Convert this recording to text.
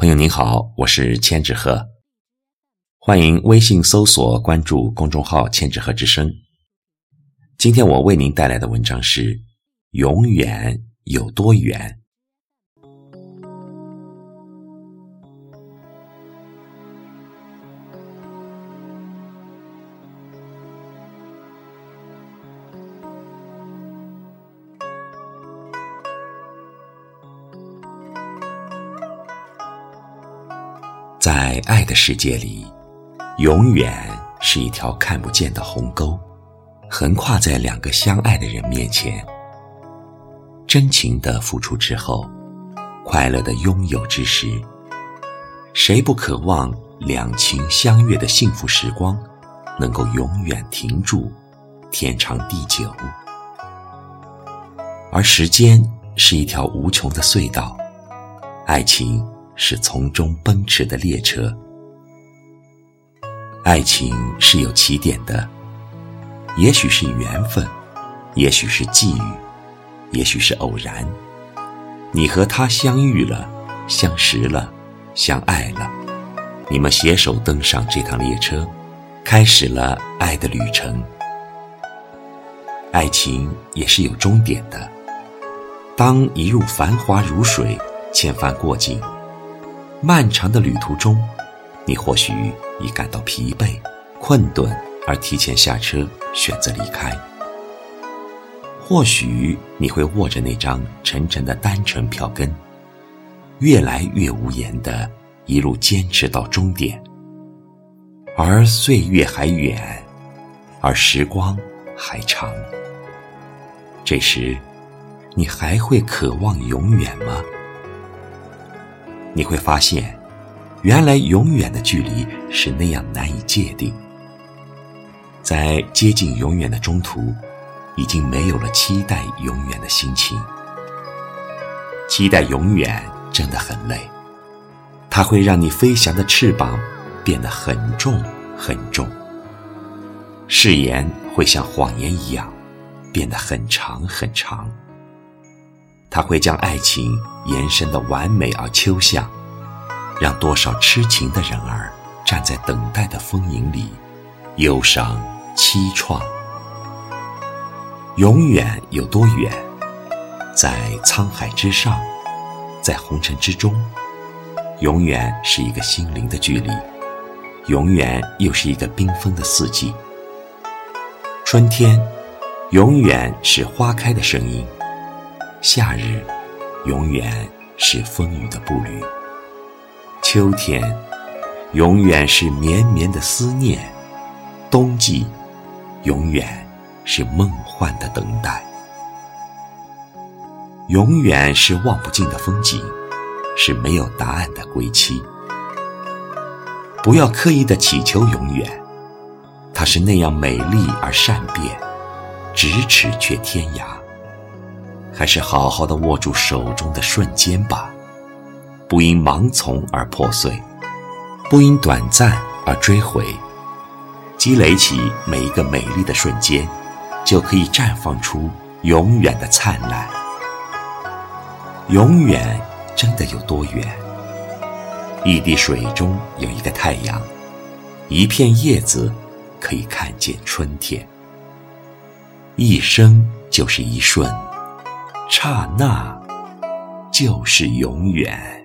朋友您好，我是千纸鹤，欢迎微信搜索关注公众号“千纸鹤之声”。今天我为您带来的文章是《永远有多远》。在爱的世界里，永远是一条看不见的鸿沟，横跨在两个相爱的人面前。真情的付出之后，快乐的拥有之时，谁不渴望两情相悦的幸福时光能够永远停住，天长地久？而时间是一条无穷的隧道，爱情。是从中奔驰的列车。爱情是有起点的，也许是缘分，也许是际遇，也许是偶然。你和他相遇了，相识了，相爱了，你们携手登上这趟列车，开始了爱的旅程。爱情也是有终点的，当一路繁华如水，千帆过尽。漫长的旅途中，你或许已感到疲惫、困顿，而提前下车，选择离开；或许你会握着那张沉沉的单程票根，越来越无言的一路坚持到终点。而岁月还远，而时光还长。这时，你还会渴望永远吗？你会发现，原来永远的距离是那样难以界定。在接近永远的中途，已经没有了期待永远的心情。期待永远真的很累，它会让你飞翔的翅膀变得很重很重，誓言会像谎言一样变得很长很长。它会将爱情延伸的完美而抽象，让多少痴情的人儿站在等待的风影里，忧伤凄怆。永远有多远？在沧海之上，在红尘之中，永远是一个心灵的距离，永远又是一个缤纷的四季。春天，永远是花开的声音。夏日，永远是风雨的步履；秋天，永远是绵绵的思念；冬季，永远是梦幻的等待。永远是望不尽的风景，是没有答案的归期。不要刻意的祈求永远，它是那样美丽而善变，咫尺却天涯。还是好好的握住手中的瞬间吧，不因盲从而破碎，不因短暂而追悔，积累起每一个美丽的瞬间，就可以绽放出永远的灿烂。永远真的有多远？一滴水中有一个太阳，一片叶子可以看见春天。一生就是一瞬。刹那，就是永远。